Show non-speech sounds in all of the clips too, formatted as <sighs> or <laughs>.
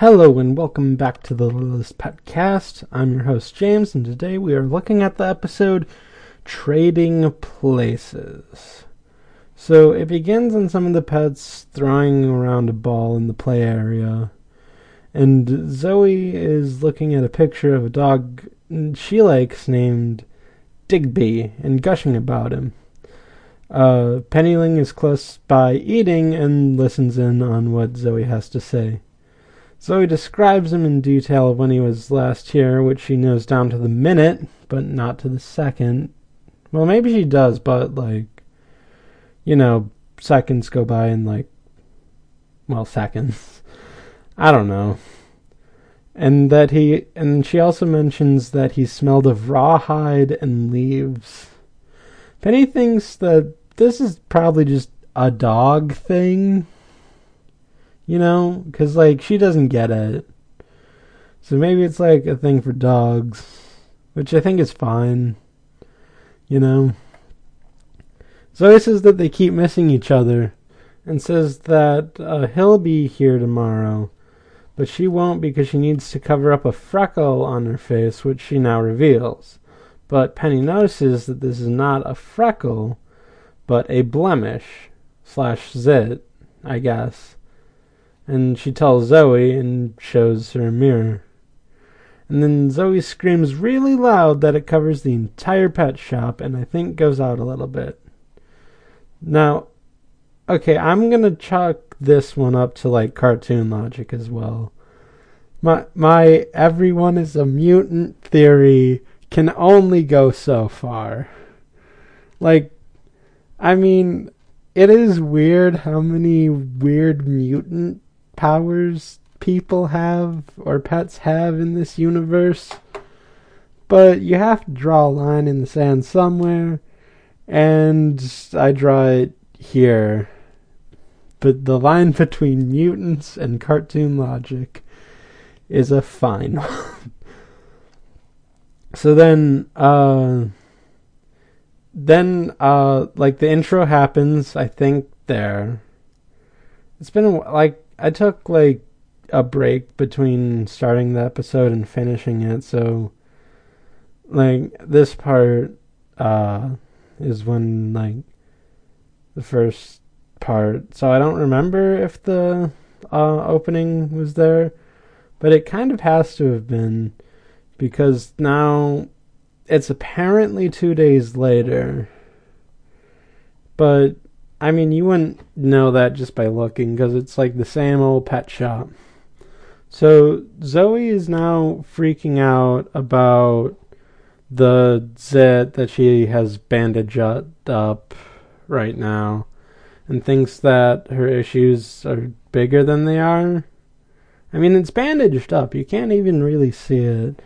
Hello and welcome back to the Littlest Pet Cast. I'm your host James, and today we are looking at the episode Trading Places. So it begins on some of the pets throwing around a ball in the play area, and Zoe is looking at a picture of a dog she likes named Digby and gushing about him. Uh, Penny Ling is close by eating and listens in on what Zoe has to say. Zoe describes him in detail when he was last here, which she knows down to the minute, but not to the second. Well, maybe she does, but like, you know, seconds go by in like, well, seconds. <laughs> I don't know. And that he, and she also mentions that he smelled of rawhide and leaves. Penny thinks that this is probably just a dog thing. You know? Because, like, she doesn't get it. So maybe it's like a thing for dogs, which I think is fine. You know? Zoe says that they keep missing each other and says that uh, he'll be here tomorrow, but she won't because she needs to cover up a freckle on her face, which she now reveals. But Penny notices that this is not a freckle, but a blemish slash zit, I guess. And she tells Zoe and shows her a mirror. And then Zoe screams really loud that it covers the entire pet shop and I think goes out a little bit. Now, okay, I'm gonna chalk this one up to like cartoon logic as well. My my everyone is a mutant theory can only go so far. Like, I mean, it is weird how many weird mutant powers people have or pets have in this universe. But you have to draw a line in the sand somewhere, and I draw it here. But the line <laughs> between mutants and cartoon logic is a fine <laughs> one. so then, uh, then, uh, like the intro happens, I think there. It's been like I took like a break between starting the episode and finishing it, so like this part uh is when like the first part. So I don't remember if the uh opening was there, but it kind of has to have been because now it's apparently 2 days later. But I mean, you wouldn't know that just by looking because it's like the same old pet shop. So Zoe is now freaking out about the zit that she has bandaged up right now and thinks that her issues are bigger than they are. I mean, it's bandaged up. You can't even really see it.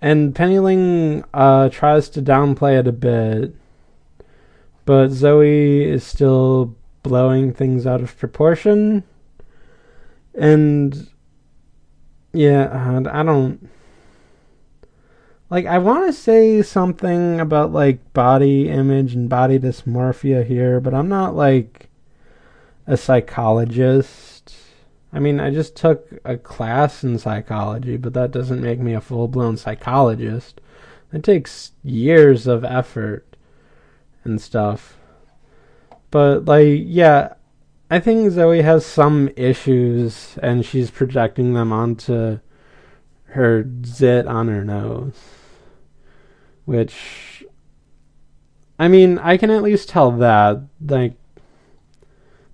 And Penny Ling uh, tries to downplay it a bit but Zoe is still blowing things out of proportion. And yeah, I don't like I want to say something about like body image and body dysmorphia here, but I'm not like a psychologist. I mean, I just took a class in psychology, but that doesn't make me a full-blown psychologist. It takes years of effort and stuff. But like, yeah, I think Zoe has some issues, and she's projecting them onto her zit on her nose. Which, I mean, I can at least tell that. Like,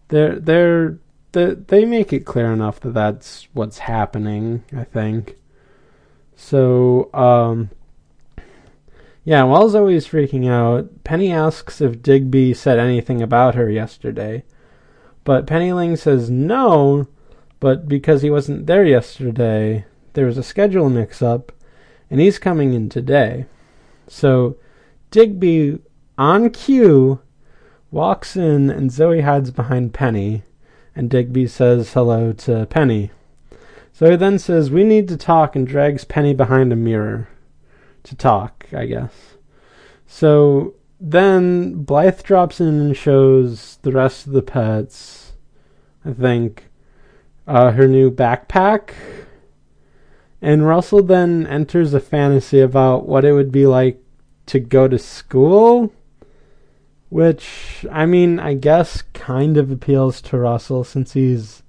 they're they're they they make it clear enough that that's what's happening. I think. So, um, yeah, while Zoe's freaking out, Penny asks if Digby said anything about her yesterday. But Penny Ling says no, but because he wasn't there yesterday, there was a schedule mix up, and he's coming in today. So Digby, on cue, walks in, and Zoe hides behind Penny, and Digby says hello to Penny. Zoe then says, We need to talk, and drags Penny behind a mirror to talk, I guess. So then Blythe drops in and shows the rest of the pets, I think. uh, her new backpack. And Russell then enters a fantasy about what it would be like to go to school. Which, I mean, I guess kind of appeals to Russell since he's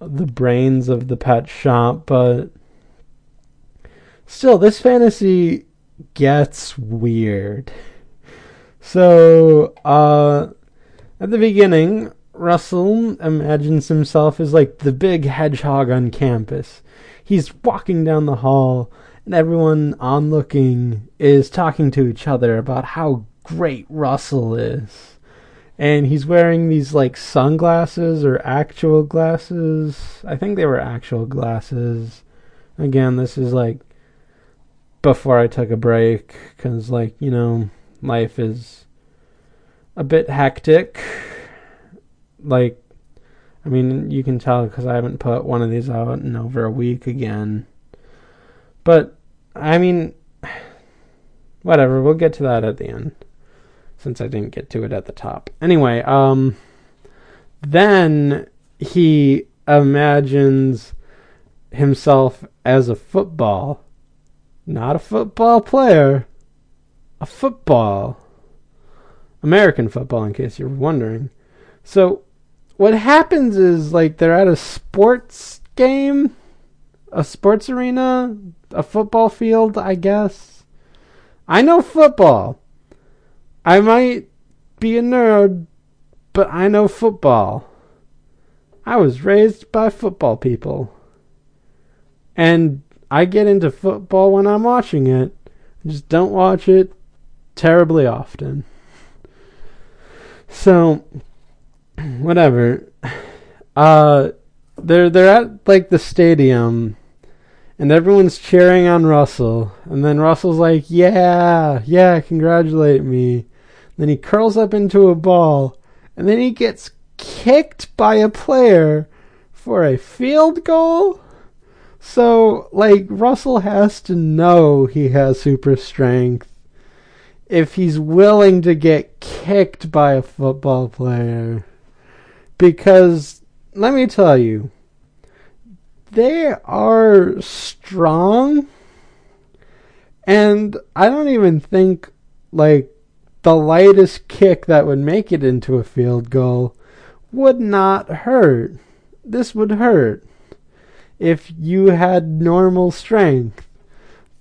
the brains of the pet shop, but still, this fantasy gets weird. So, uh, at the beginning, Russell imagines himself as like the big hedgehog on campus. He's walking down the hall, and everyone onlooking is talking to each other about how great Russell is. And he's wearing these like sunglasses or actual glasses. I think they were actual glasses. Again, this is like before I took a break because, like, you know, life is a bit hectic. Like, I mean, you can tell because I haven't put one of these out in over a week again. But, I mean, <sighs> whatever, we'll get to that at the end since I didn't get to it at the top. Anyway, um, then he imagines himself as a football not a football player. A football. American football, in case you're wondering. So, what happens is, like, they're at a sports game, a sports arena, a football field, I guess. I know football. I might be a nerd, but I know football. I was raised by football people. And I get into football when I'm watching it. I just don't watch it terribly often. So, <clears throat> whatever. Uh, they're they're at like the stadium, and everyone's cheering on Russell. And then Russell's like, "Yeah, yeah, congratulate me." Then he curls up into a ball, and then he gets kicked by a player for a field goal. So, like, Russell has to know he has super strength if he's willing to get kicked by a football player. Because, let me tell you, they are strong. And I don't even think, like, the lightest kick that would make it into a field goal would not hurt. This would hurt if you had normal strength.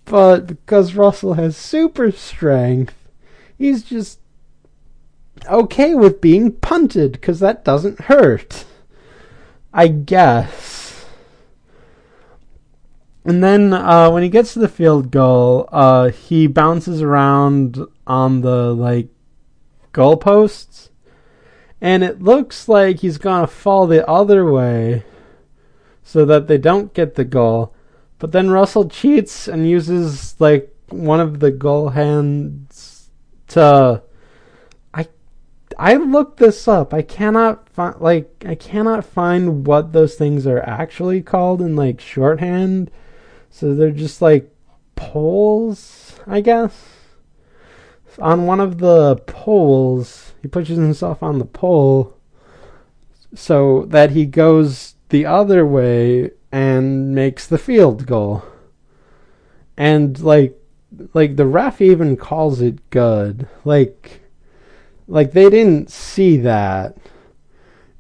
But because Russell has super strength, he's just okay with being punted because that doesn't hurt. I guess. And then uh, when he gets to the field goal, uh, he bounces around on the like goalposts, and it looks like he's gonna fall the other way so that they don't get the goal. But then Russell cheats and uses like one of the goal hands to I I looked this up. I cannot find like I cannot find what those things are actually called in like shorthand. So they're just like poles, I guess. On one of the poles, he pushes himself on the pole so that he goes the other way and makes the field goal. And like like the ref even calls it good. Like like they didn't see that.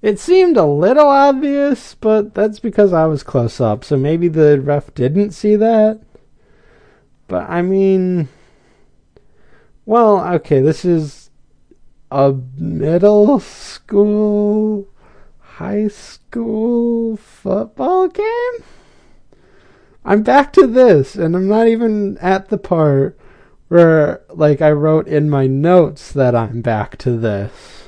It seemed a little obvious, but that's because I was close up. So maybe the ref didn't see that. But I mean well, okay, this is a middle school high school football game? I'm back to this, and I'm not even at the part where, like, I wrote in my notes that I'm back to this.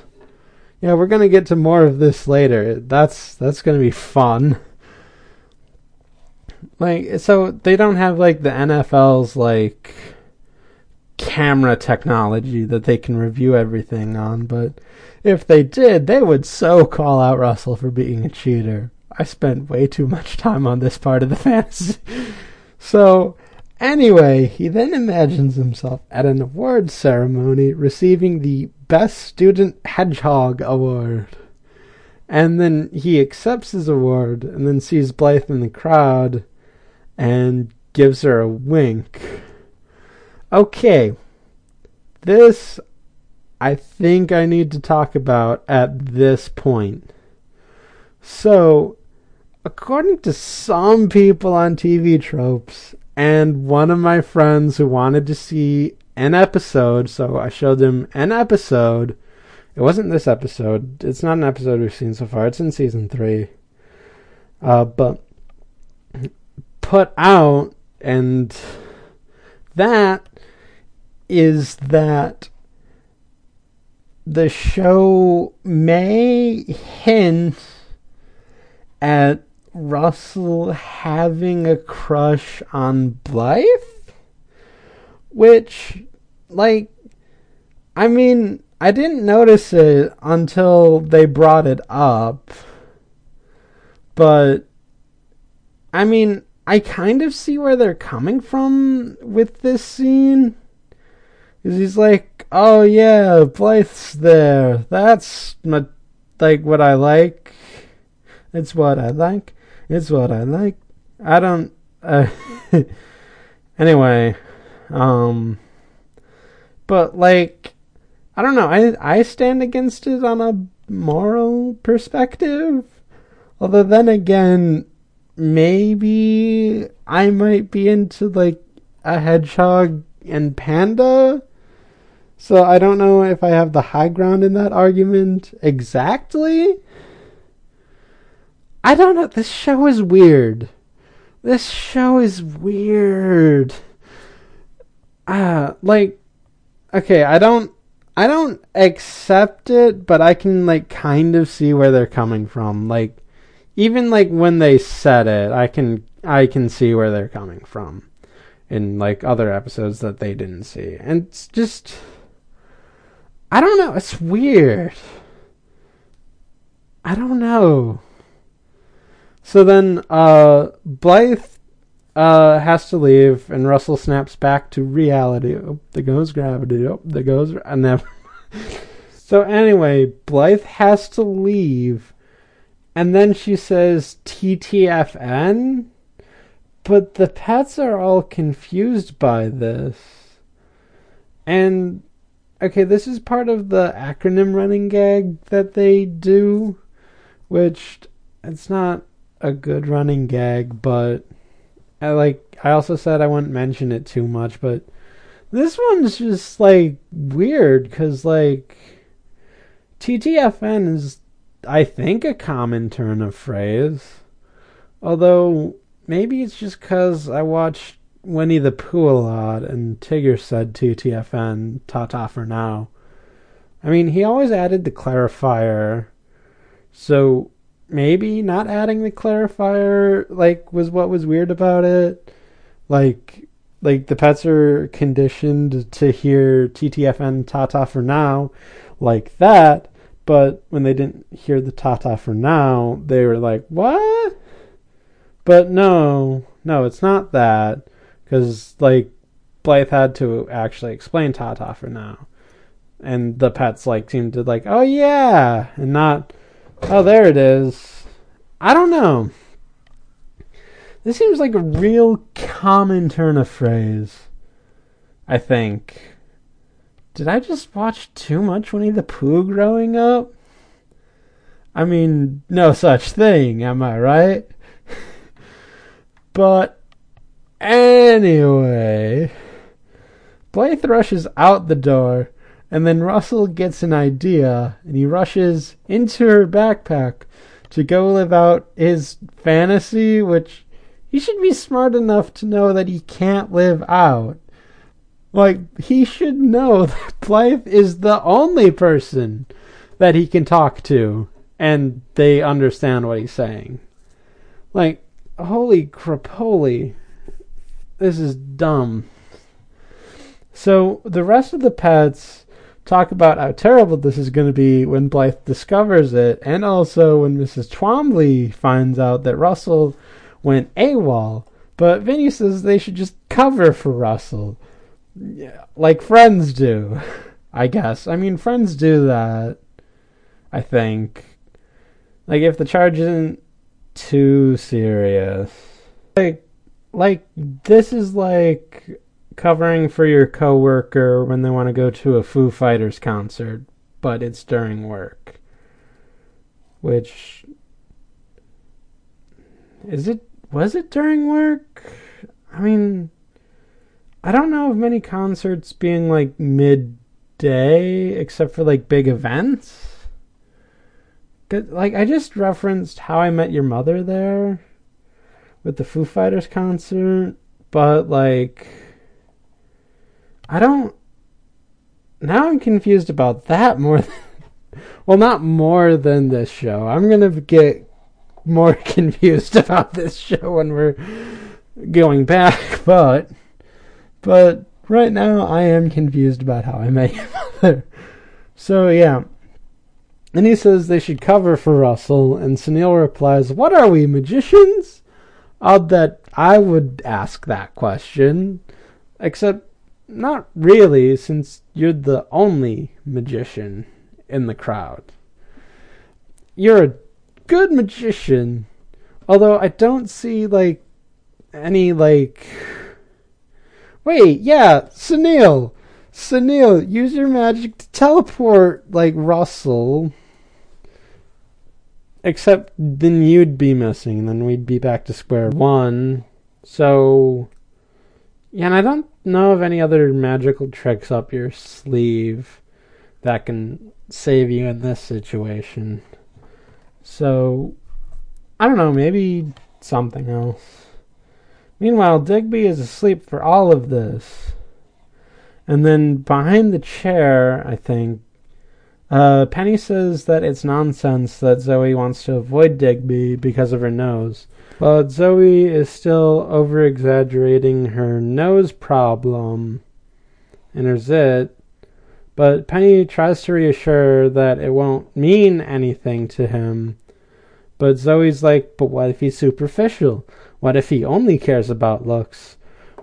Yeah, we're gonna get to more of this later. That's that's gonna be fun. Like, so they don't have like the NFL's like camera technology that they can review everything on, but if they did, they would so call out Russell for being a cheater. I spent way too much time on this part of the <laughs> fantasy. so, anyway, he then imagines himself at an awards ceremony receiving the Best Student Hedgehog Award. And then he accepts his award and then sees Blythe in the crowd and gives her a wink. Okay, this I think I need to talk about at this point. So, according to some people on TV tropes, and one of my friends who wanted to see an episode, so I showed them an episode. It wasn't this episode. It's not an episode we've seen so far. It's in season three. Uh, but put out, and that is that the show may hint at Russell having a crush on Blythe? Which, like, I mean, I didn't notice it until they brought it up. But, I mean, I kind of see where they're coming from with this scene. Because he's like, oh yeah, Blythe's there. That's my, like what I like. It's what I like. It's what I like. I don't. Uh, <laughs> anyway, um, but like, I don't know. I I stand against it on a moral perspective. Although then again, maybe I might be into like a hedgehog and panda. So I don't know if I have the high ground in that argument exactly. I don't know. This show is weird. This show is weird. Ah, uh, like, okay, I don't, I don't accept it, but I can like kind of see where they're coming from. Like, even like when they said it, I can, I can see where they're coming from, in like other episodes that they didn't see, and it's just, I don't know. It's weird. I don't know. So then uh, Blythe uh, has to leave, and Russell snaps back to reality. Oh, there goes gravity. Oh, there goes. And then. <laughs> so anyway, Blythe has to leave, and then she says TTFN, but the pets are all confused by this. And okay, this is part of the acronym running gag that they do, which it's not a good running gag, but I like I also said I wouldn't mention it too much, but this one's just like weird cuz like TTFN is I think a common turn of phrase. Although maybe it's just cuz I watched Winnie the Pooh a lot and Tigger said TTFN, ta ta for now. I mean, he always added the clarifier. So maybe not adding the clarifier like was what was weird about it. Like like the pets are conditioned to hear TTFN Tata for now like that, but when they didn't hear the Tata for now, they were like, "What?" But no, no, it's not that cuz like Blythe had to actually explain Tata for now. And the pets like seemed to like, "Oh yeah," and not Oh, there it is. I don't know. This seems like a real common turn of phrase. I think. Did I just watch too much Winnie the Pooh growing up? I mean, no such thing, am I right? <laughs> but anyway, Blythe rushes out the door and then Russell gets an idea and he rushes into her backpack to go live out his fantasy, which he should be smart enough to know that he can't live out. Like, he should know <laughs> that Blythe is the only person that he can talk to and they understand what he's saying. Like, holy crapoli. This is dumb. So, the rest of the pets talk about how terrible this is going to be when Blythe discovers it, and also when Mrs. Twombly finds out that Russell went AWOL. But Vinnie says they should just cover for Russell, like friends do. <laughs> I guess. I mean, friends do that. I think. like if the charge isn't too serious. Like like this is like covering for your coworker when they want to go to a Foo Fighters concert, but it's during work. Which is it was it during work? I mean I don't know of many concerts being like midday except for like big events. Like I just referenced How I Met Your Mother there with the Foo Fighters concert, but like I don't now I'm confused about that more than <laughs> well not more than this show. I'm going to get more <laughs> confused about this show when we're going back, <laughs> but but right now I am confused about how I met your mother. So yeah, and he says they should cover for Russell, and Sunil replies, What are we, magicians? Odd that I would ask that question, except not really, since you're the only magician in the crowd. You're a good magician, although I don't see, like, any, like. Wait, yeah, Sunil! Sunil, use your magic to teleport, like, Russell. Except then you'd be missing, and then we'd be back to square one. So, yeah, and I don't know of any other magical tricks up your sleeve that can save you in this situation. So, I don't know, maybe something else. Meanwhile, Digby is asleep for all of this. And then behind the chair, I think, uh, Penny says that it's nonsense that Zoe wants to avoid Digby because of her nose. But Zoe is still over exaggerating her nose problem in her zit. But Penny tries to reassure that it won't mean anything to him. But Zoe's like, but what if he's superficial? What if he only cares about looks?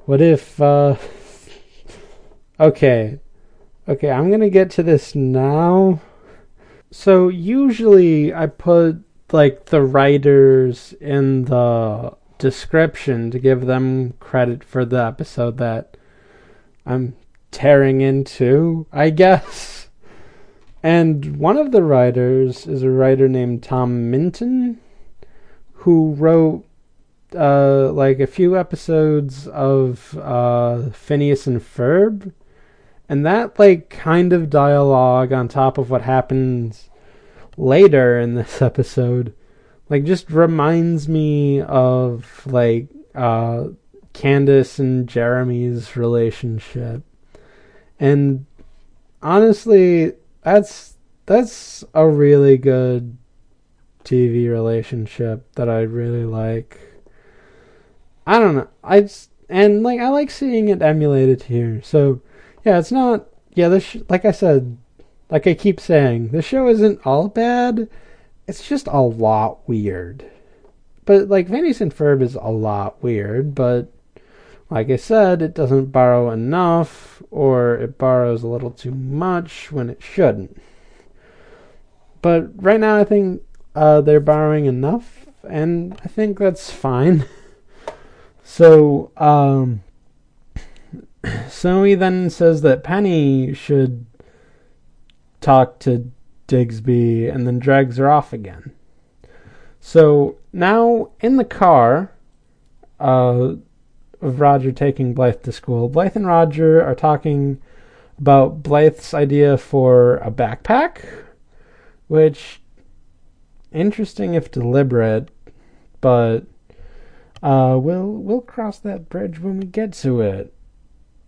What if, uh. <laughs> okay, Okay, I'm going to get to this now. So usually I put like the writers in the description to give them credit for the episode that I'm tearing into, I guess. And one of the writers is a writer named Tom Minton who wrote uh, like a few episodes of uh, Phineas and Ferb and that like kind of dialogue on top of what happens later in this episode like just reminds me of like uh Candace and Jeremy's relationship. And honestly, that's that's a really good TV relationship that I really like. I don't know. I just, and like I like seeing it emulated here. So yeah, it's not. Yeah, this sh- like I said, like I keep saying, the show isn't all bad. It's just a lot weird. But like Phineas and Ferb is a lot weird, but like I said, it doesn't borrow enough, or it borrows a little too much when it shouldn't. But right now, I think uh, they're borrowing enough, and I think that's fine. <laughs> so, um, so he then says that Penny should talk to Digsby and then drags her off again. So now in the car uh, of Roger taking Blythe to school, Blythe and Roger are talking about Blythe's idea for a backpack, which interesting if deliberate, but uh, we'll we'll cross that bridge when we get to it.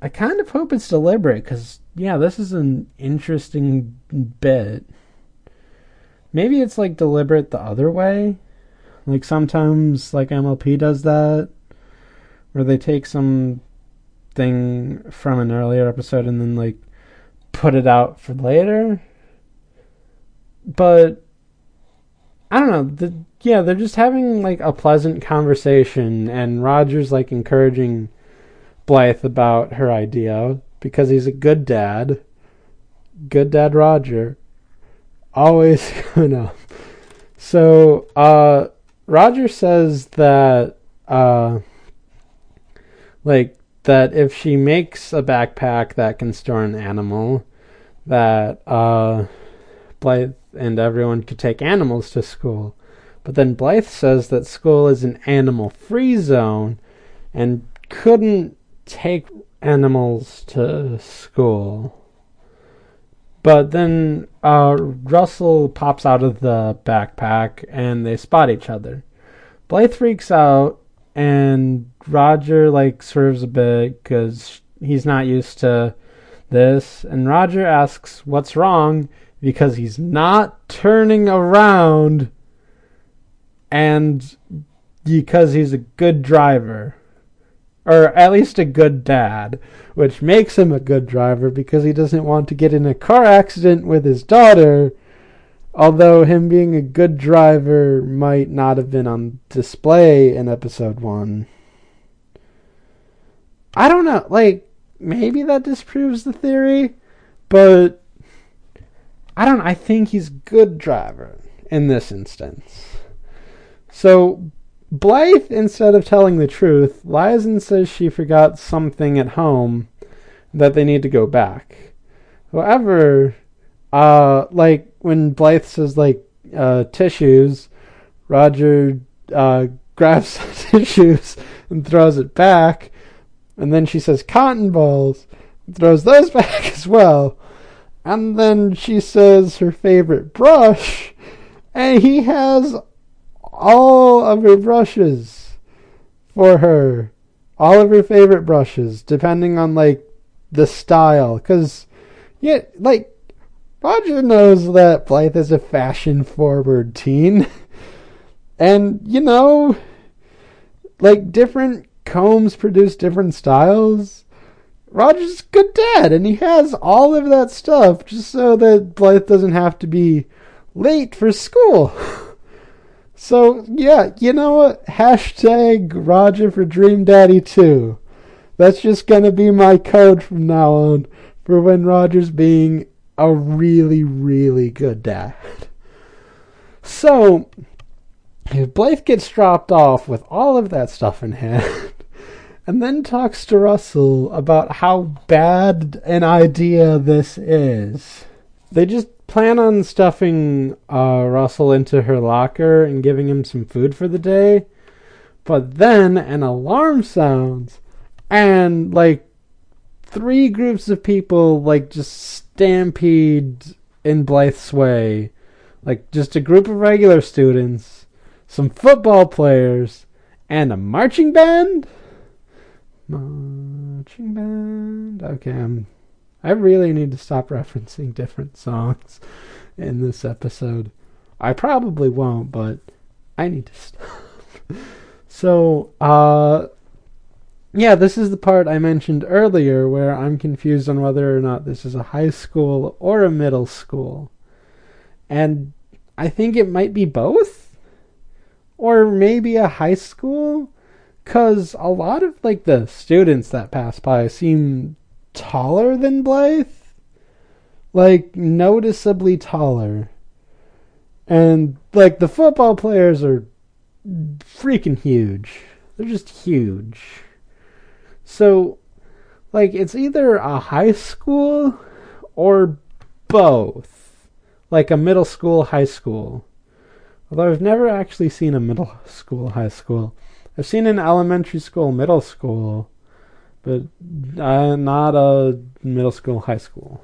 I kind of hope it's deliberate because, yeah, this is an interesting bit. Maybe it's like deliberate the other way. Like sometimes, like MLP does that, where they take some thing from an earlier episode and then like put it out for later. But I don't know. The, yeah, they're just having like a pleasant conversation, and Roger's like encouraging Blythe about her idea because he's a good dad. Good dad Roger. Always, <laughs> you know. So uh, Roger says that uh, like that if she makes a backpack that can store an animal, that uh, Blythe and everyone could take animals to school. But then Blythe says that school is an animal free zone and couldn't take animals to school. But then uh, Russell pops out of the backpack and they spot each other. Blythe freaks out and Roger like swerves a bit because he's not used to this. And Roger asks what's wrong because he's not turning around and because he's a good driver or at least a good dad, which makes him a good driver because he doesn't want to get in a car accident with his daughter. Although him being a good driver might not have been on display in episode 1. I don't know, like maybe that disproves the theory, but I don't I think he's good driver in this instance. So Blythe, instead of telling the truth, lies and says she forgot something at home that they need to go back. However, uh, like when Blythe says like uh, tissues, Roger uh, <laughs> grabs tissues and throws it back, and then she says cotton balls, throws those <laughs> back as well, and then she says her favorite brush, and he has all of her brushes for her. All of her favorite brushes, depending on like the style. Cause yeah, like Roger knows that Blythe is a fashion forward teen. <laughs> and you know like different combs produce different styles. Roger's a good dad, and he has all of that stuff just so that Blythe doesn't have to be late for school. <laughs> So yeah, you know what? Hashtag Roger for Dream Daddy 2. That's just gonna be my code from now on for when Roger's being a really, really good dad. So if Blythe gets dropped off with all of that stuff in hand, <laughs> and then talks to Russell about how bad an idea this is. They just plan on stuffing uh, Russell into her locker and giving him some food for the day. But then an alarm sounds, and like three groups of people like just stampede in Blythe's way. Like just a group of regular students, some football players, and a marching band. Marching band. Okay, I'm I really need to stop referencing different songs in this episode. I probably won't, but I need to stop. <laughs> so, uh, yeah, this is the part I mentioned earlier where I'm confused on whether or not this is a high school or a middle school. And I think it might be both. Or maybe a high school. Because a lot of, like, the students that pass by seem taller than Blythe. Like, noticeably taller. And, like, the football players are freaking huge. They're just huge. So, like, it's either a high school or both. Like a middle school, high school. Although I've never actually seen a middle school, high school. I've seen an elementary school, middle school but uh, not a middle school, high school.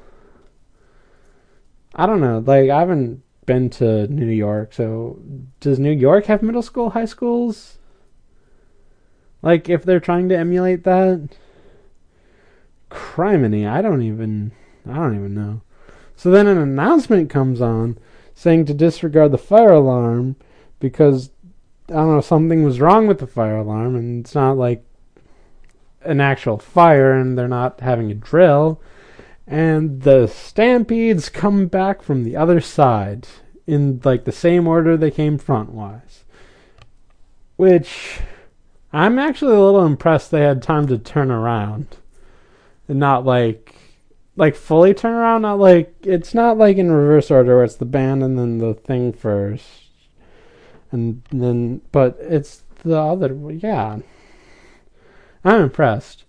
I don't know. Like I haven't been to New York, so does New York have middle school, high schools? Like if they're trying to emulate that, criminy, I don't even, I don't even know. So then an announcement comes on saying to disregard the fire alarm because I don't know something was wrong with the fire alarm, and it's not like an actual fire and they're not having a drill. And the stampedes come back from the other side in like the same order they came front wise. Which I'm actually a little impressed they had time to turn around. And not like like fully turn around, not like it's not like in reverse order where it's the band and then the thing first. And then, but it's the other, yeah. I'm impressed.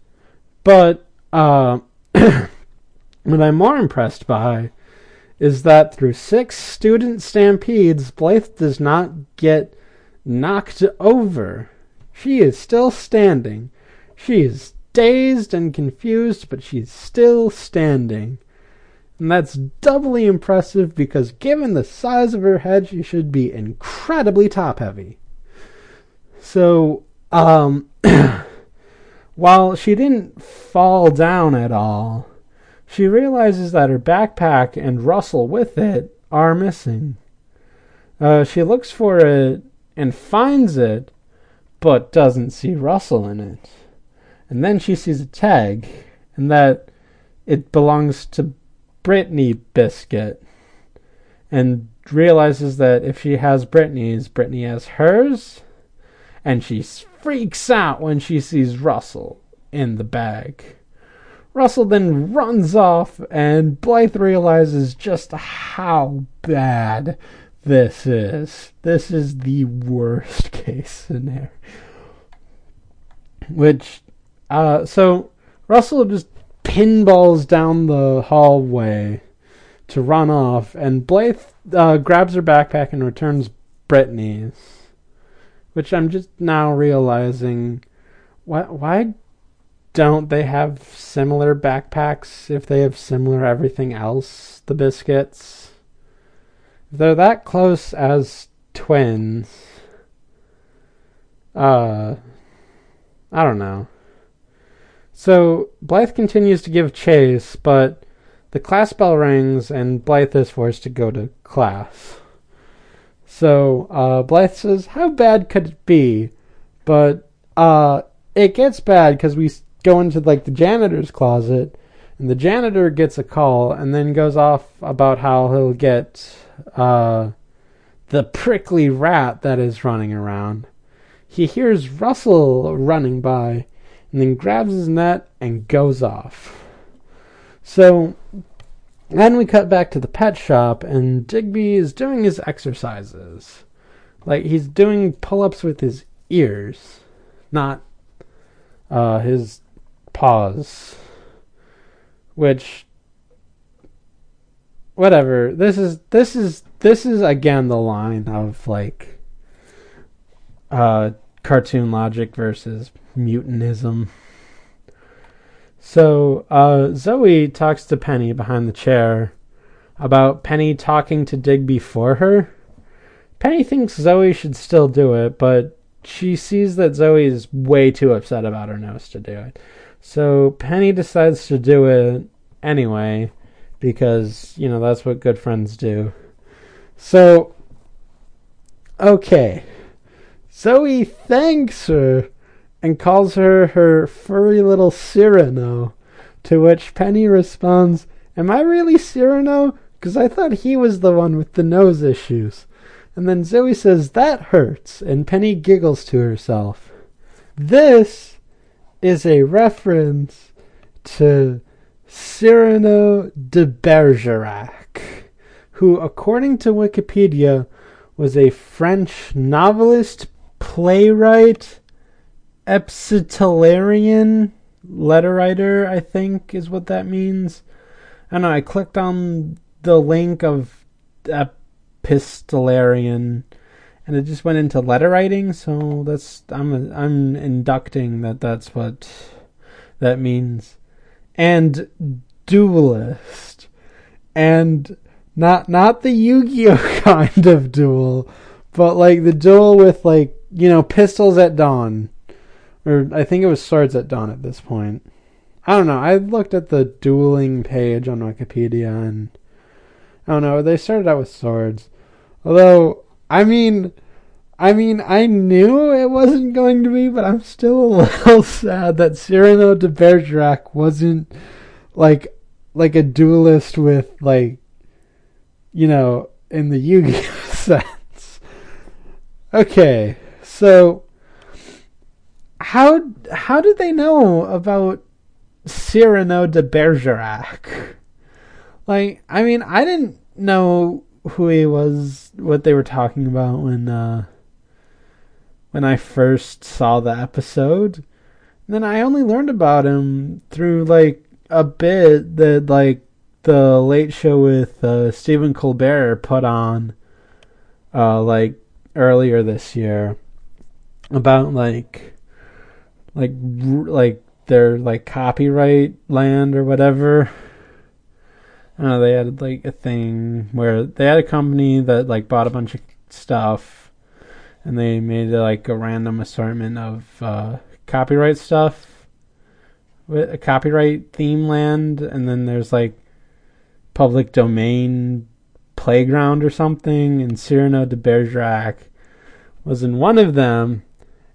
But, uh, <clears throat> what I'm more impressed by is that through six student stampedes, Blythe does not get knocked over. She is still standing. She is dazed and confused, but she's still standing. And that's doubly impressive because, given the size of her head, she should be incredibly top heavy. So, um, <clears throat> while she didn't fall down at all, she realizes that her backpack and Russell with it are missing. Uh, she looks for it and finds it, but doesn't see Russell in it. And then she sees a tag, and that it belongs to Brittany Biscuit, and realizes that if she has Brittany's, Brittany has hers, and she freaks out when she sees Russell in the bag. Russell then runs off, and Blythe realizes just how bad this is. This is the worst <laughs> case scenario. Which, uh, so Russell just pinballs down the hallway to run off, and Blythe uh, grabs her backpack and returns Brittany's. Which I'm just now realizing, why, why don't they have similar backpacks if they have similar everything else? The biscuits. If they're that close as twins. Uh, I don't know. So Blythe continues to give chase, but the class bell rings and Blythe is forced to go to class. So uh, Blythe says, "How bad could it be?" But uh, it gets bad because we go into like the janitor's closet, and the janitor gets a call and then goes off about how he'll get uh, the prickly rat that is running around. He hears Russell running by, and then grabs his net and goes off. So then we cut back to the pet shop, and Digby is doing his exercises. Like he's doing pull ups with his ears, not uh, his paws. Which whatever. This is this is this is again the line of like uh cartoon logic versus mutanism. So uh, Zoe talks to Penny behind the chair about Penny talking to Digby for her. Penny thinks Zoe should still do it, but she sees that Zoe is way too upset about her nose to do it. So Penny decides to do it anyway because, you know, that's what good friends do. So, okay. Zoe thanks her and calls her her furry little Cyrano, to which Penny responds, Am I really Cyrano? Because I thought he was the one with the nose issues. And then Zoe says, That hurts, and Penny giggles to herself. This is a reference to Cyrano de Bergerac, who, according to Wikipedia, was a French novelist, playwright, epistolarian, letter writer, I think is what that means. I don't know, I clicked on the link of epistolarian and it just went into letter writing. So that's I'm I'm inducting that that's what that means, and duelist, and not not the Yu-Gi-Oh <laughs> kind of duel, but like the duel with like you know pistols at dawn, or I think it was swords at dawn at this point. I don't know. I looked at the dueling page on Wikipedia and I don't know. They started out with swords, although I mean, I mean, I knew it wasn't going to be, but I'm still a <laughs> little sad that Cyrano de Bergerac wasn't like like a duelist with like you know in the Yu-Gi-Oh <laughs> sense. Okay, so how how did they know about Cyrano de Bergerac? Like, I mean, I didn't know who he was, what they were talking about when uh, when I first saw the episode. And then I only learned about him through like a bit that like the Late Show with uh, Stephen Colbert put on, uh, like earlier this year, about like, like, like their like copyright land or whatever. I know, they had like a thing where they had a company that like bought a bunch of stuff, and they made like a random assortment of uh, copyright stuff, with a copyright theme land, and then there's like public domain playground or something, and Cyrano de Bergerac was in one of them,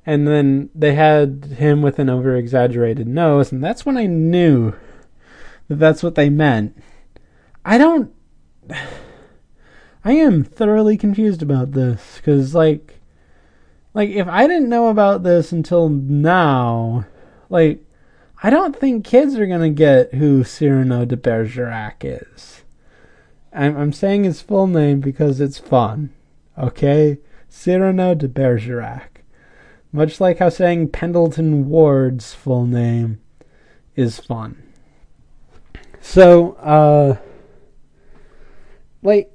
and then they had him with an over exaggerated nose, and that's when I knew that that's what they meant. I don't. <sighs> I am thoroughly confused about this because, like, like if I didn't know about this until now, like, I don't think kids are gonna get who Cyrano de Bergerac is. I'm, I'm saying his full name because it's fun. Okay, Cyrano de Bergerac. Much like how saying Pendleton Ward's full name is fun. So, uh, like,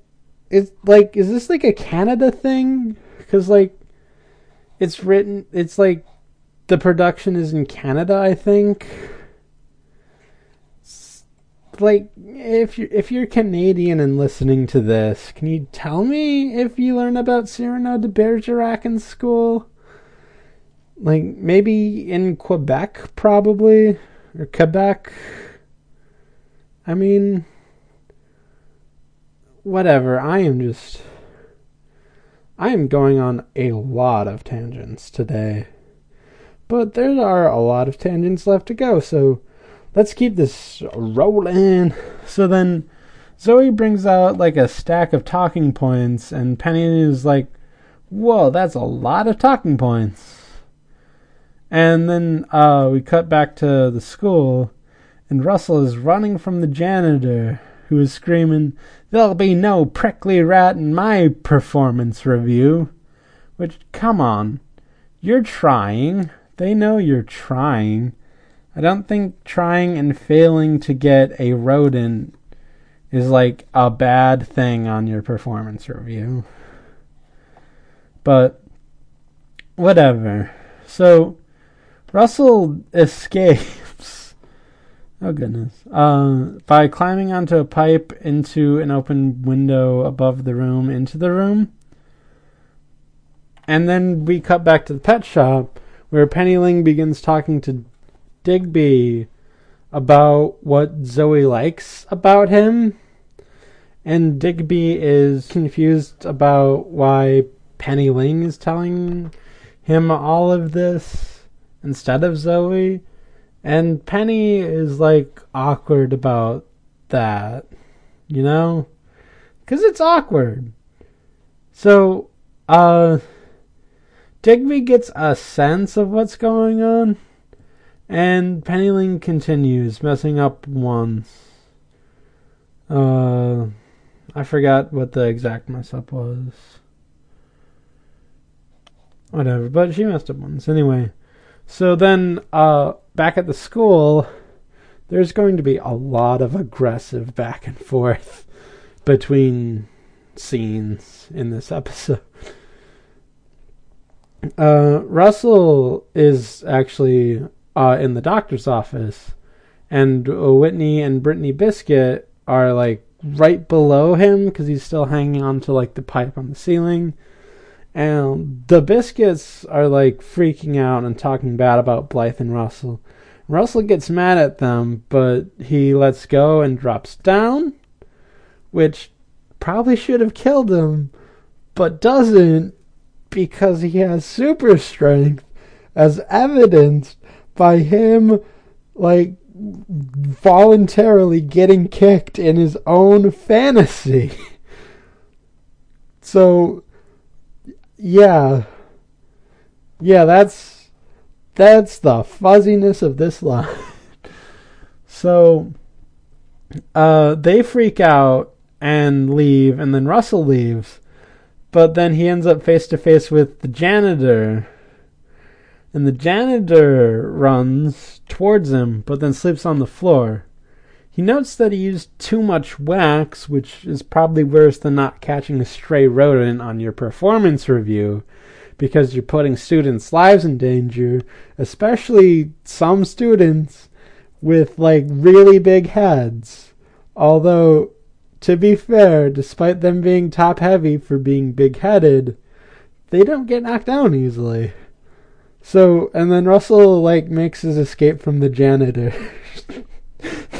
is like, is this like a Canada thing? Because like, it's written, it's like, the production is in Canada, I think. It's like, if you if you're Canadian and listening to this, can you tell me if you learn about Cyrano de Bergerac in school? Like maybe in Quebec, probably or Quebec. I mean, whatever. I am just. I am going on a lot of tangents today. But there are a lot of tangents left to go, so let's keep this rolling. So then Zoe brings out like a stack of talking points, and Penny is like, Whoa, that's a lot of talking points. And then uh, we cut back to the school, and Russell is running from the janitor, who is screaming, There'll be no prickly rat in my performance review. Which, come on, you're trying. They know you're trying. I don't think trying and failing to get a rodent is like a bad thing on your performance review. But, whatever. So, Russell escapes. <laughs> Oh goodness. Uh, by climbing onto a pipe into an open window above the room into the room. And then we cut back to the pet shop where Penny Ling begins talking to Digby about what Zoe likes about him. And Digby is confused about why Penny Ling is telling him all of this instead of Zoe. And Penny is like awkward about that, you know? Because it's awkward. So, uh, Digby gets a sense of what's going on, and Penny Ling continues, messing up once. Uh, I forgot what the exact mess up was. Whatever, but she messed up once. Anyway, so then, uh, back at the school, there's going to be a lot of aggressive back and forth between scenes in this episode. Uh, Russell is actually uh, in the doctor's office, and Whittany and Brittany Biscuit are like right below him because he's still hanging on to like the pipe on the ceiling. And the biscuits are like freaking out and talking bad about Blythe and Russell. Russell gets mad at them, but he lets go and drops down, which probably should have killed him, but doesn't because he has super strength, as evidenced by him, like, voluntarily getting kicked in his own fantasy. <laughs> so yeah. Yeah, that's that's the fuzziness of this line. <laughs> so uh they freak out and leave and then Russell leaves. But then he ends up face to face with the janitor And the janitor runs towards him, but then slips on the floor. He notes that he used too much wax, which is probably worse than not catching a stray rodent on your performance review, because you're putting students' lives in danger, especially some students with like really big heads. Although, to be fair, despite them being top heavy for being big headed, they don't get knocked down easily. So, and then Russell like makes his escape from the janitor.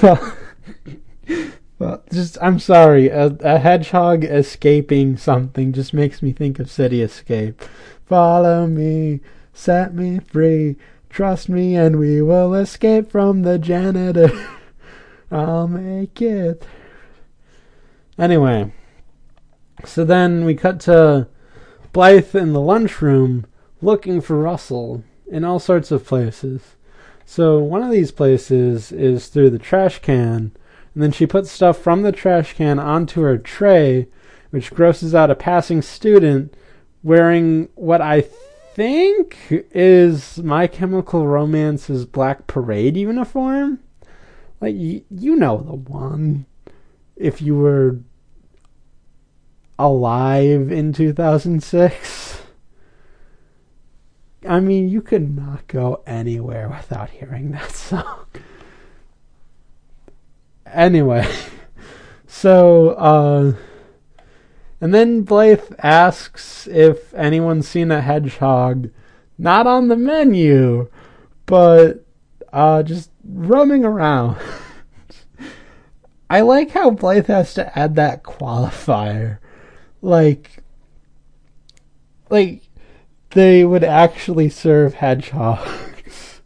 <laughs> <laughs> well, just I'm sorry, a, a hedgehog escaping something just makes me think of City Escape. Follow me, set me free, trust me, and we will escape from the janitor. <laughs> I'll make it. Anyway, so then we cut to Blythe in the lunchroom looking for Russell in all sorts of places. So one of these places is through the trash can, and then she puts stuff from the trash can onto her tray, which grosses out a passing student wearing what I think is My Chemical Romance's Black Parade uniform. Like, y- you know the one. If you were alive in 2006. I mean, you could not go anywhere without hearing that song. Anyway, <laughs> so, uh, and then Blythe asks if anyone's seen a hedgehog, not on the menu, but uh, just roaming around. <laughs> I like how Blythe has to add that qualifier. Like, like, they would actually serve hedgehogs.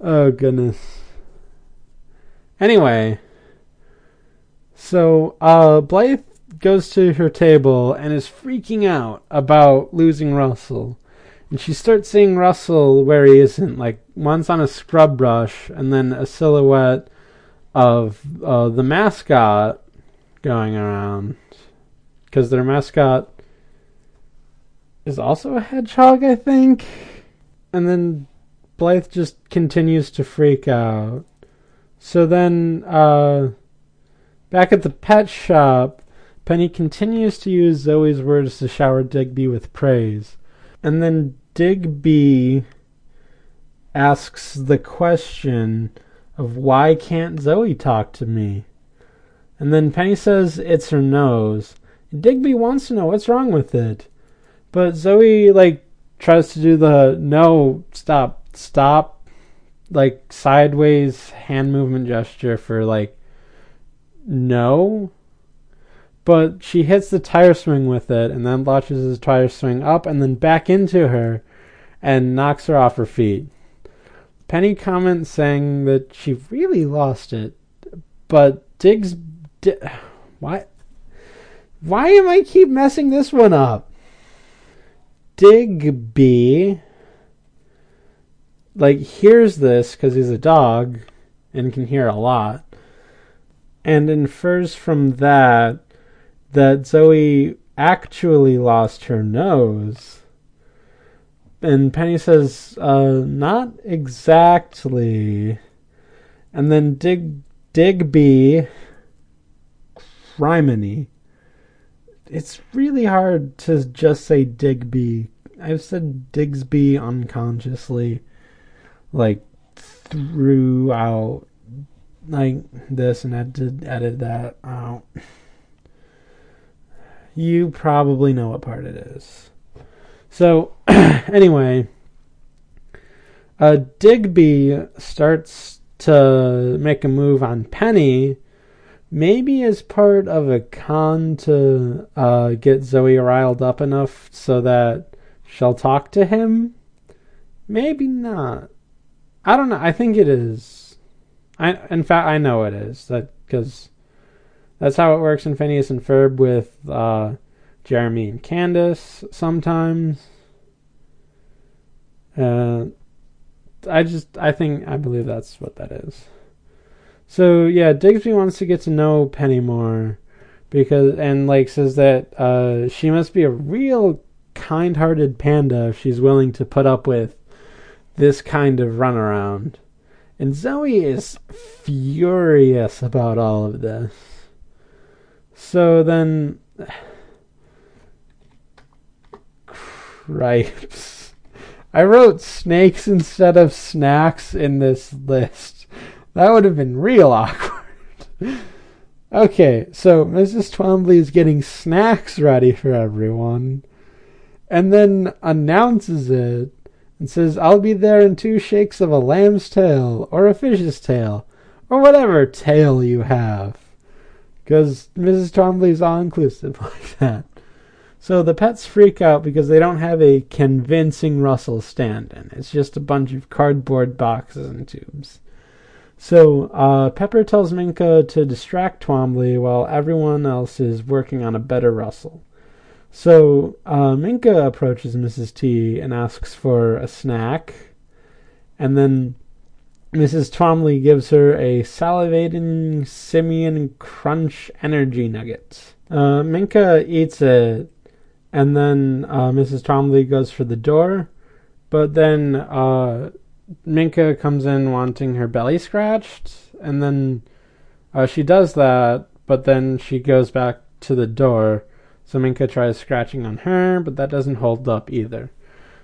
oh, goodness. Anyway, so uh, Blythe goes to her table and is freaking out about losing Russell. And she starts seeing Russell where he isn't, like once on a scrub brush and then a silhouette of uh, the mascot going around. Because their mascot is also a hedgehog, I think. And then Blythe just continues to freak out. So then, uh, back at the pet shop, Penny continues to use Zoe's words to shower Digby with praise. And then Digby asks the question of why can't Zoe talk to me? And then Penny says it's her nose. Digby wants to know what's wrong with it. But Zoe like tries to do the no, stop, stop like sideways hand movement gesture for like no but she hits the tire swing with it and then launches the tire swing up and then back into her and knocks her off her feet. Penny comments saying that she really lost it, but Diggs. Di- <sighs> why? Why am I keep messing this one up? Digby, like, hears this because he's a dog and can hear a lot, and infers from that that Zoe actually lost her nose. And Penny says, uh, not exactly. And then Dig Digby Criminy. It's really hard to just say Digby. I've said Digsby unconsciously, like throughout, like this, and had to edit that out you probably know what part it is. So, <clears throat> anyway, uh, Digby starts to make a move on Penny, maybe as part of a con to uh, get Zoe riled up enough so that she'll talk to him. Maybe not. I don't know. I think it is. I in fact I know it is that because that's how it works in Phineas and Ferb with uh, Jeremy and Candace sometimes. Uh, I just, I think, I believe that's what that is. So yeah, Digsby wants to get to know Penny more because, and like says that uh, she must be a real kind-hearted panda if she's willing to put up with this kind of runaround. And Zoe is furious about all of this. So then. <sighs> Cripes. I wrote snakes instead of snacks in this list. That would have been real <laughs> awkward. okay, so Mrs. Twombly is getting snacks ready for everyone and then announces it and says, I'll be there in two shakes of a lamb's tail or a fish's tail or whatever tail you have. Because Mrs. Twombly's all inclusive <laughs> like that. So the pets freak out because they don't have a convincing Russell stand in. It's just a bunch of cardboard boxes and tubes. So uh, Pepper tells Minka to distract Twombly while everyone else is working on a better Russell. So uh, Minka approaches Mrs. T and asks for a snack, and then Mrs. Twombly gives her a salivating simian Crunch energy nugget. Uh, Minka eats it, and then uh, Mrs. Twombly goes for the door, but then uh, Minka comes in wanting her belly scratched, and then uh, she does that, but then she goes back to the door. So Minka tries scratching on her, but that doesn't hold up either.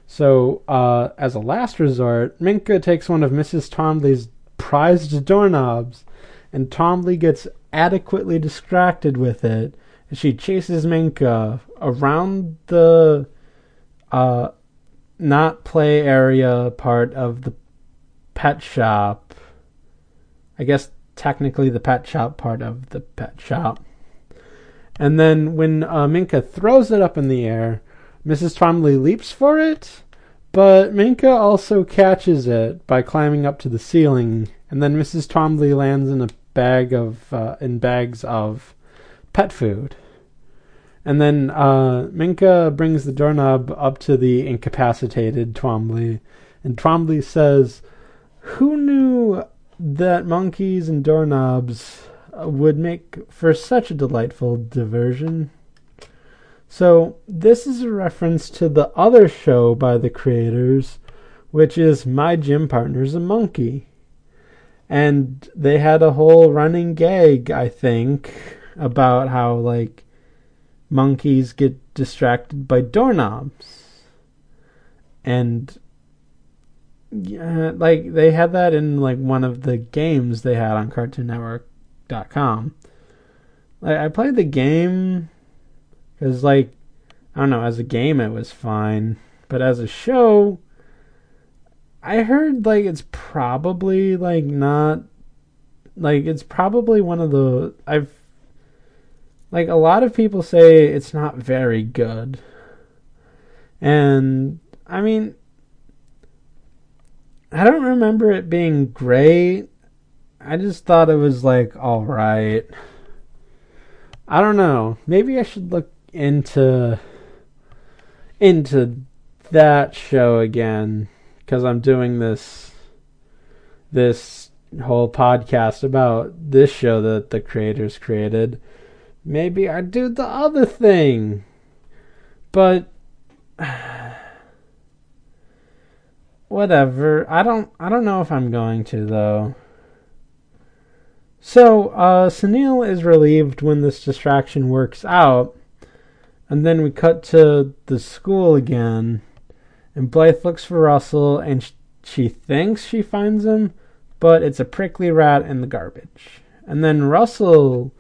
So, uh, as a last resort, Minka takes one of Mrs. Twombly's prized doorknobs, and Twombly gets adequately distracted with it as she chases Minka around the uh, not play area part of the pet shop. I guess technically the pet shop part of the pet shop. And then when uh, Minka throws it up in the air, Mrs. Twombly leaps for it, but Minka also catches it by climbing up to the ceiling, and then Mrs. Twombly lands in a bag of uh, in bags of pet food. And then uh, Minka brings the doorknob up to the incapacitated Twombly, and Twombly says, "Who knew that monkeys and doorknobs would make for such a delightful diversion?" So, this is a reference to the other show by the creators, which is My Gym Partner's a Monkey. And they had a whole running gag, I think, about how, like, monkeys get distracted by doorknobs. And, yeah, like, they had that in, like, one of the games they had on CartoonNetwork.com. Like, I played the game because, like, I don't know, as a game it was fine. But as a show, I heard, like, it's probably, like, not. Like, it's probably one of the. I've. Like, a lot of people say it's not very good. And, I mean. I don't remember it being great. I just thought it was, like, alright. I don't know. Maybe I should look into into that show again because I'm doing this this whole podcast about this show that the creators created. Maybe I do the other thing. But <sighs> whatever. I don't I don't know if I'm going to though. So, uh, Sunil is relieved when this distraction works out, and then we cut to the school again, and Blythe looks for Russell, and sh- she thinks she finds him, but it's a prickly rat in the garbage. And then Russell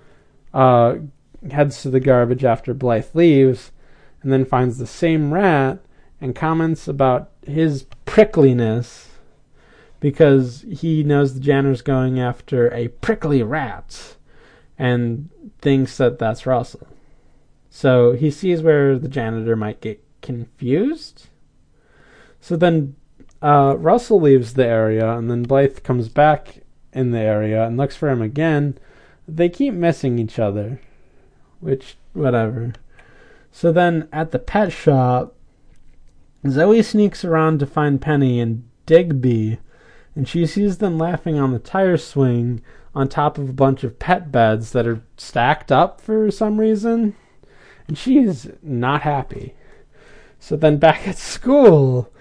uh, heads to the garbage after Blythe leaves, and then finds the same rat and comments about his prickliness because he knows the janitor's going after a prickly rat and thinks that that's Russell. So he sees where the janitor might get confused. So then uh, Russell leaves the area, and then Blythe comes back in the area and looks for him again. They keep missing each other, which, whatever. So then at the pet shop, Zoe sneaks around to find Penny and Digby and she sees them laughing on the tire swing on top of a bunch of pet beds that are stacked up for some reason. And she is not happy. So then back at school,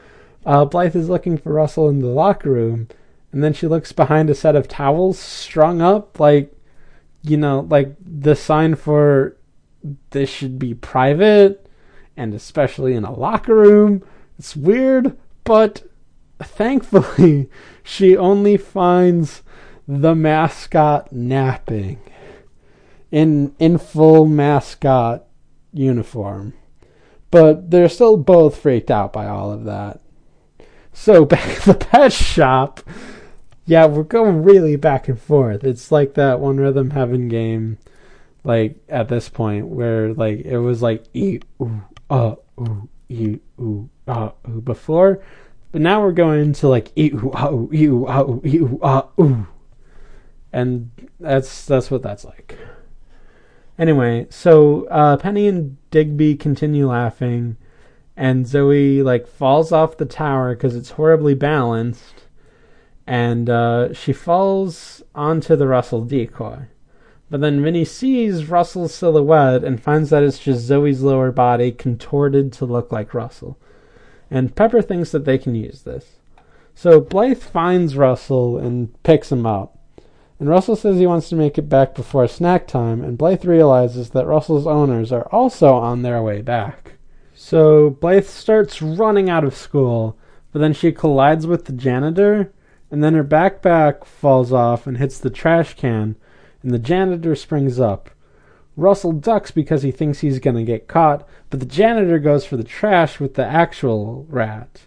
uh, Blythe is looking for Russell in the locker room, and then she looks behind a set of towels strung up, like, you know, like the sign for this should be private, and especially in a locker room. It's weird, but thankfully, <laughs> she only finds the mascot napping in in full mascot uniform. But they're still both freaked out by all of that. So <laughs> back at the pet shop, yeah, we're going really back and forth. It's like that one rhythm heaven game, like at this point where like it was like e ooh uh ooh e ooh uh ooh before, but now we're going into like e ah e ooh ah ooh e ooh ah ooh, and that's that's what that's like. Anyway, so uh, Penny and Digby continue laughing, and Zoe like falls off the tower because it's horribly balanced, and uh, she falls onto the Russell decoy. But then Vinnie sees Russell's silhouette and finds that it's just Zoe's lower body contorted to look like Russell. And Pepper thinks that they can use this. So Blythe finds Russell and picks him up and Russell says he wants to make it back before snack time, and Blythe realizes that Russell's owners are also on their way back. So Blythe starts running out of school, but then she collides with the janitor, and then her backpack falls off and hits the trash can, and the janitor springs up. Russell ducks because he thinks he's going to get caught, but the janitor goes for the trash with the actual rat.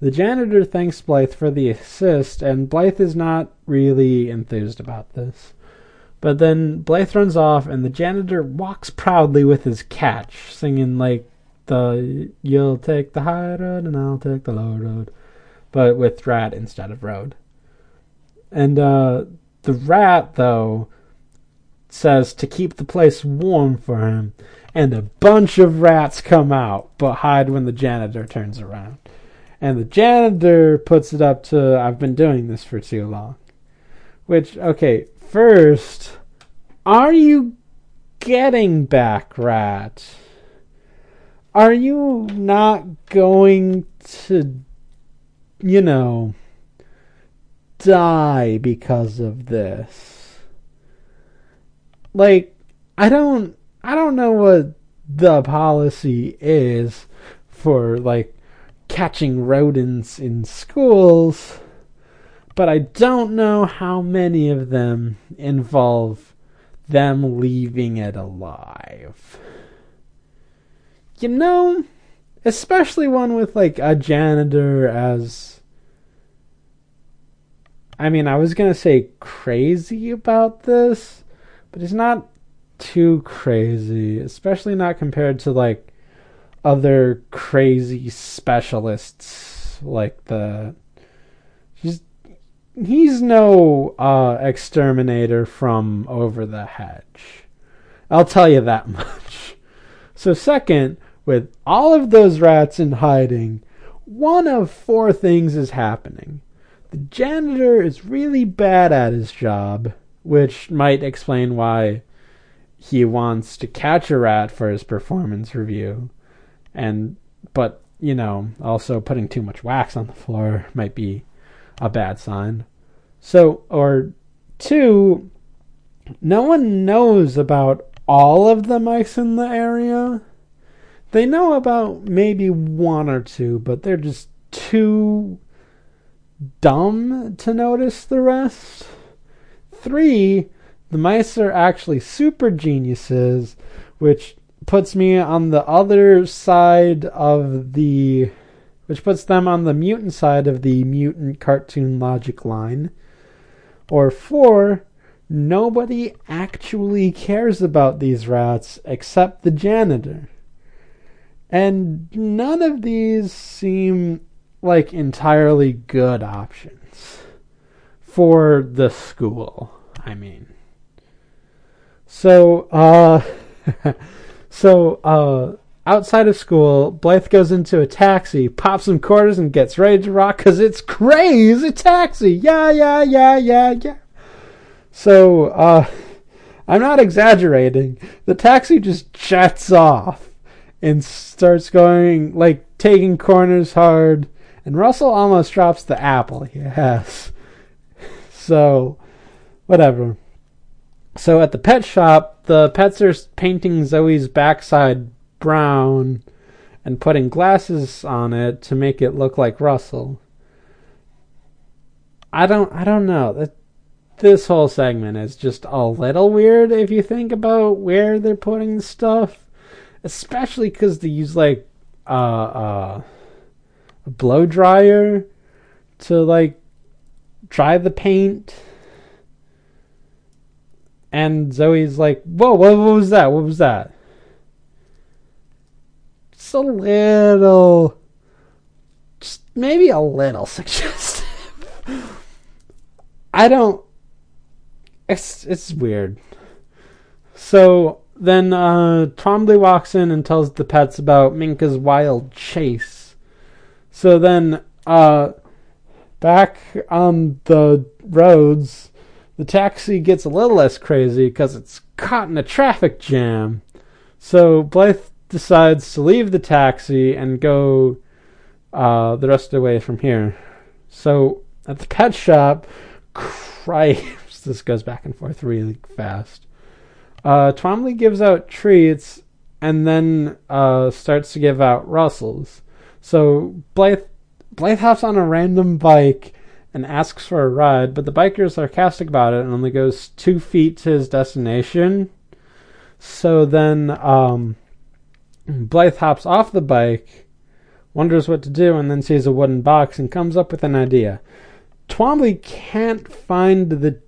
The janitor thanks Blythe for the assist, and Blythe is not really enthused about this. But then Blythe runs off, and the janitor walks proudly with his catch, singing like the "You'll take the high road and I'll take the low road," but with rat instead of road. And uh, the rat, though, says to keep the place warm for him, and a bunch of rats come out, but hide when the janitor turns around. And the janitor puts it up to, I've been doing this for too long. Which, okay, first, are you getting back, Rat? Are you not going to, you know, die because of this? Like, I don't, I don't know what the policy is for, like, catching rodents in schools, but I don't know how many of them involve them leaving it alive. You know, especially one with like a janitor as I mean, I was going to say crazy about this, but he's not too crazy, especially not compared to like other crazy specialists like the he's he's no uh, exterminator from over the hedge. I'll tell you that <laughs> much. So second, with all of those rats in hiding, one of four things is happening. The janitor is really bad at his job, which might explain why he wants to catch a rat for his performance review. And but you know also putting too much wax on the floor might be a bad sign. So or two no one knows about all of the mice in the area. They know about maybe one or two but they're just too dumb to notice the rest three the mice are actually super geniuses which puts me on the other side of the which puts them on the mutant side of the mutant cartoon logic line. Or four, nobody actually cares about these rats except the janitor. And none of these seem like entirely good options for the school, I mean. So, uh <laughs> So, uh, outside of school, Blythe goes into a taxi, pops some quarters, and gets ready to rock because it's crazy taxi. Yeah, yeah, yeah, yeah, yeah. So, uh, I'm not exaggerating. The taxi just jets off and starts going, like, taking corners hard And Russell almost drops the apple. Yes. So, whatever. So at the pet shop, the pets are painting Zoe's backside brown and putting glasses on it to make it look like Russell. I don't I don't know. This whole segment is just a little weird if you think about where they're putting the stuff, especially cuz they use like uh uh a blow dryer to like dry the paint. And Zoe's like, "Whoa, what, what was that? What was that?" Just a little, just maybe a little <laughs> suggestive. I don't. It's it's weird. So then uh, Twombly walks in and tells the pets about Minka's wild chase. So then, uh, back on the roads, the taxi gets a little less crazy because it's caught in a traffic jam. So Blythe decides to leave the taxi and go uh, the rest of the way from here. So at the pet shop, Christ, this goes back and forth really fast. Uh, Twombly gives out treats and then uh, starts to give out Russells. So Blythe, Blythe hops on a random bike and asks for a ride, but the biker is sarcastic about it and only goes two feet to his destination. So then um, Blythe hops off the bike, wonders what to do, and then sees a wooden box and comes up with an idea. Twombly can't find the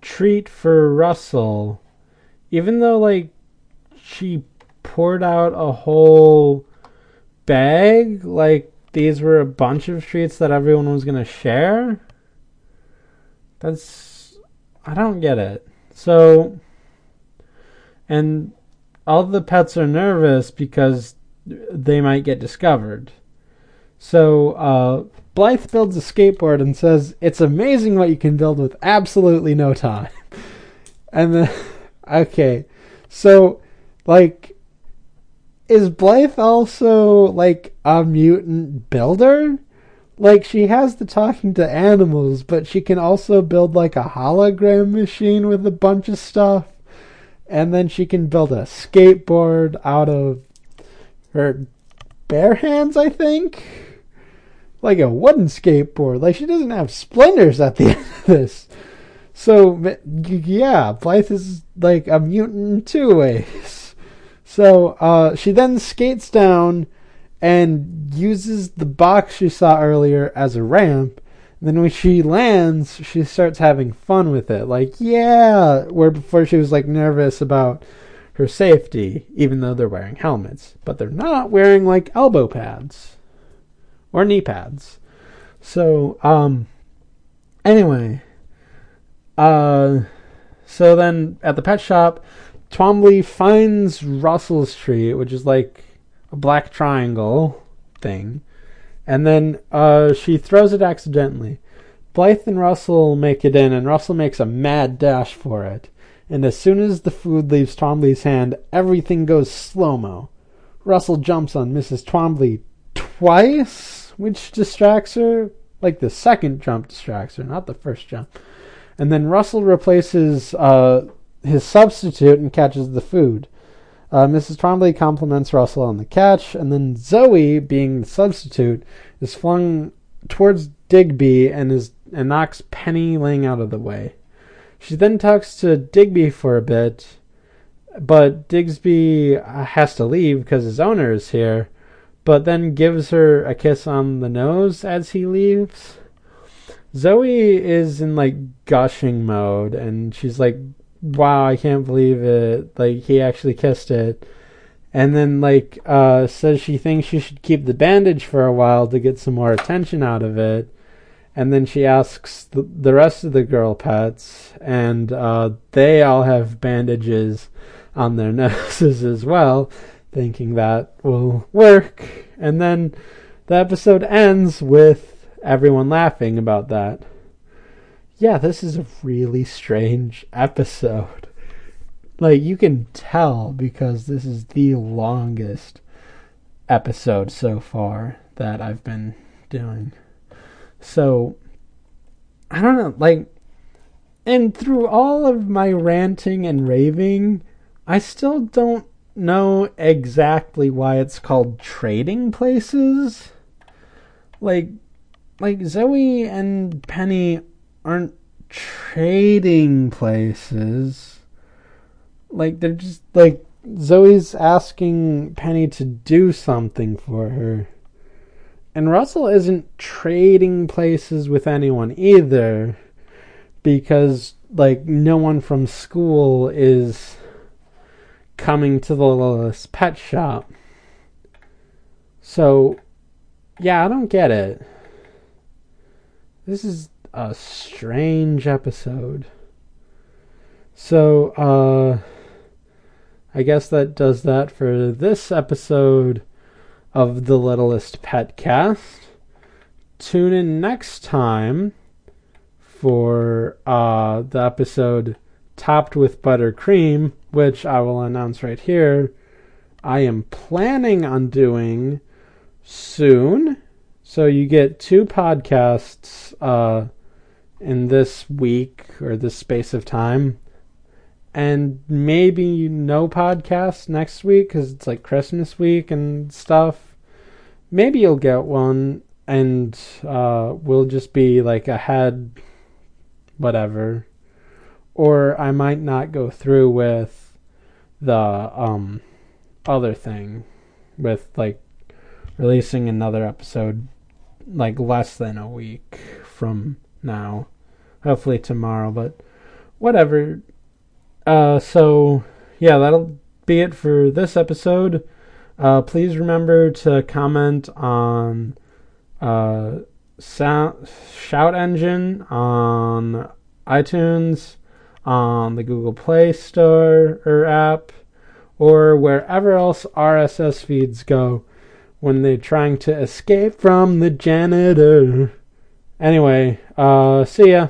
treat for Russell, even though, like, she poured out a whole bag. Like, these were a bunch of treats that everyone was to share. That's. I don't get it. So. And all the pets are nervous because they might get discovered. So, uh, Blythe builds a skateboard and says, It's amazing what you can build with absolutely no time. <laughs> And then, <laughs> okay. So, like, is Blythe also like a mutant builder? Like she has the talking to animals, but she can also build like a hologram machine with a bunch of stuff. And then she can build a skateboard out of her bare hands, I think. Like a wooden skateboard. Like she doesn't have splinters at the <laughs> end of this. So yeah, Blythe is like a mutant in two ways. <laughs> So uh, she then skates down and uses the box she saw earlier as a ramp. And then when she lands, she starts having fun with it. Like, yeah, where before she was like nervous about her safety, even though they're wearing helmets. But they're not wearing like elbow pads or knee pads. So, um, anyway, uh, so then at the pet shop, Twombly finds Russell's tree, which is like a black triangle thing, and then uh, she throws it accidentally. Blythe and Russell make it in, and Russell makes a mad dash for it. And as soon as the food leaves Twombly's hand, everything goes slow mo. Russell jumps on Mrs. Twombly twice, which distracts her. Like the second jump distracts her, not the first jump. And then Russell replaces uh, his substitute and catches the food. Uh, Mrs. Twombly compliments Russell on the catch, and then Zoe, being the substitute, is flung towards Digby and is and knocks Penny Ling out of the way. She then talks to Digby for a bit, but Digsby uh, has to leave because his owner is here, but then gives her a kiss on the nose as he leaves. Zoe is in like gushing mode, and she's like wow, I can't believe it. Like he actually kissed it. And then like uh says she thinks she should keep the bandage for a while to get some more attention out of it. And then she asks the, the rest of the girl pets and uh they all have bandages on their <laughs> noses as well, thinking that will work. And then the episode ends with everyone laughing about that yeah, this is a really strange episode. Like, you can tell because this is the longest episode so far that I've been doing. So, I don't know, like, and through all of my ranting and raving, I still don't know exactly why it's called trading places. Like, like Zoe and Penny aren't trading places. Like they're just like Zoe's asking Penny to do something for her. And Russell isn't trading places with anyone either because like no one from school is coming to the Littlest pet shop. So yeah, I don't get it. This is a strange episode. So, uh, I guess that does that for this episode of the Littlest Pet Cast. Tune in next time for uh, the episode Topped with Buttercream, which I will announce right here. I am planning on doing soon. So you get two podcasts uh, in this week or this space of time, and maybe no podcast next week because it's like Christmas week and stuff. Maybe you'll get one, and uh, we'll just be like ahead, whatever. Or I might not go through with the um, other thing, with like releasing another episode like less than a week from now. Hopefully tomorrow, but whatever. Uh, so yeah, that'll be it for this episode. Uh, please remember to comment on uh, sound, Shout Engine on iTunes, on the Google Play Store or app, or wherever else RSS feeds go when they're trying to escape from the janitor. Anyway, uh, see ya.